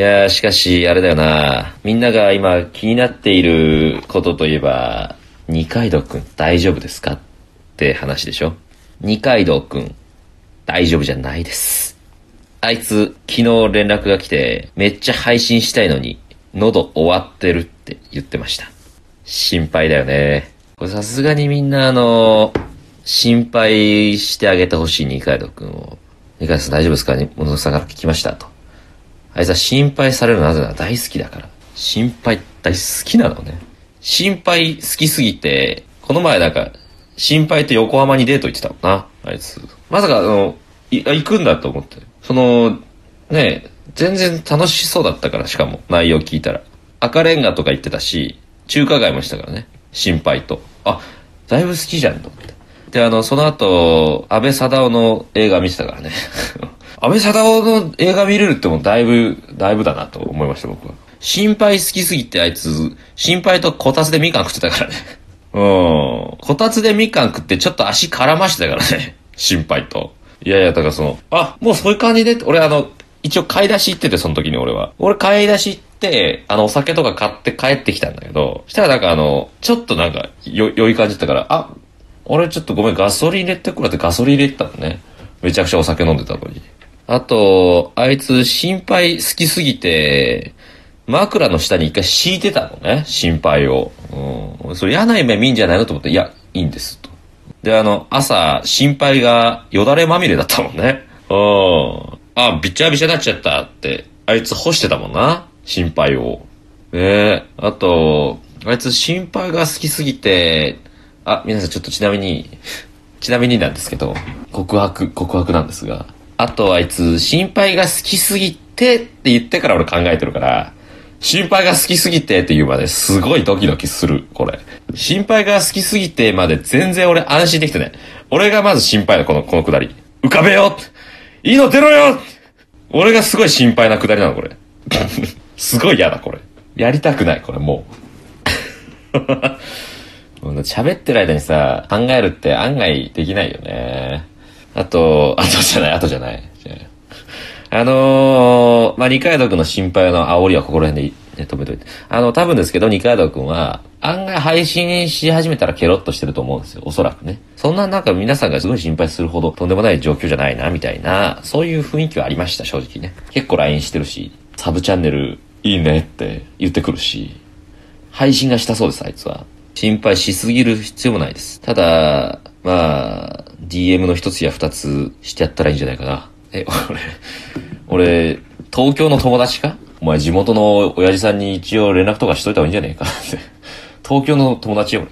いやー、しかし、あれだよな。みんなが今気になっていることといえば、二階堂くん大丈夫ですかって話でしょ？二階堂くん、大丈夫じゃないです。あいつ、昨日連絡が来て、めっちゃ配信したいのに、喉終わってるって言ってました。心配だよね。これさすがにみんなあの、心配してあげてほしい二階堂くんを。二階堂さん大丈夫ですか？物さんから聞きましたと。あいつは心配されるのなぜなら大好きだから。心配大好きなのね。心配好きすぎて、この前なんか、心配と横浜にデート行ってたもんな、あいつ。まさか、あの、行くんだと思って。その、ね、全然楽しそうだったから、しかも、内容聞いたら。赤レンガとか行ってたし、中華街もしたからね。心配と。あ、だいぶ好きじゃんと思って。で、あの、その後、安倍貞夫の映画見てたからね。安倍貞夫の映画見れるってもうだいぶ、だいぶだなと思いました、僕は。心配好きすぎてあいつ、心配とこたつでみかん食ってたからね。うん。こたつでみかん食ってちょっと足絡ましてたからね。心配と。いやいや、だからその、あ、もうそういう感じで俺あの、一応買い出し行ってて、その時に俺は。俺買い出し行って、あの、お酒とか買って帰ってきたんだけど、したらなんかあの、ちょっとなんか、よ、良い感じだったから、あ、俺ちょっとごめん、ガソリン入れてくれってガソリン入れてたのね。めちゃくちゃお酒飲んでたのに。あと、あいつ心配好きすぎて、枕の下に一回敷いてたのね、心配を。うん。それ嫌な夢見んじゃないのと思って、いや、いいんです、と。で、あの、朝、心配がよだれまみれだったもんね。うん。あ、びちゃびちゃになっちゃったって、あいつ干してたもんな、心配を。ねえ、あと、あいつ心配が好きすぎて、あ、皆さんちょっとちなみに、ちなみになんですけど、告白、告白なんですが、あとあいつ、心配が好きすぎてって言ってから俺考えてるから、心配が好きすぎてって言うまですごいドキドキする、これ。心配が好きすぎてまで全然俺安心できてない。俺がまず心配なこの、このくだり。浮かべよいいの出ろよ俺がすごい心配なくだりなの、これ。すごい嫌だ、これ。やりたくない、これ、もう 喋ってる間にさ、考えるって案外できないよね。あと、あとじゃない、あとじゃない。あのー、まあ、二階堂くんの心配の煽りはここら辺で、ね、止めといて。あの、多分ですけど、二階堂くんは、案外配信し始めたらケロッとしてると思うんですよ。おそらくね。そんななんか皆さんがすごい心配するほどとんでもない状況じゃないな、みたいな、そういう雰囲気はありました、正直ね。結構 LINE してるし、サブチャンネルいいねって言ってくるし、配信がしたそうです、あいつは。心配しすぎる必要もないです。ただ、まあ、DM の一つや二つしてやったらいいんじゃないかな。え、俺、俺、東京の友達か？お前地元の親父さんに一応連絡とかしといた方がいいんじゃねえかって。東京の友達よ、俺。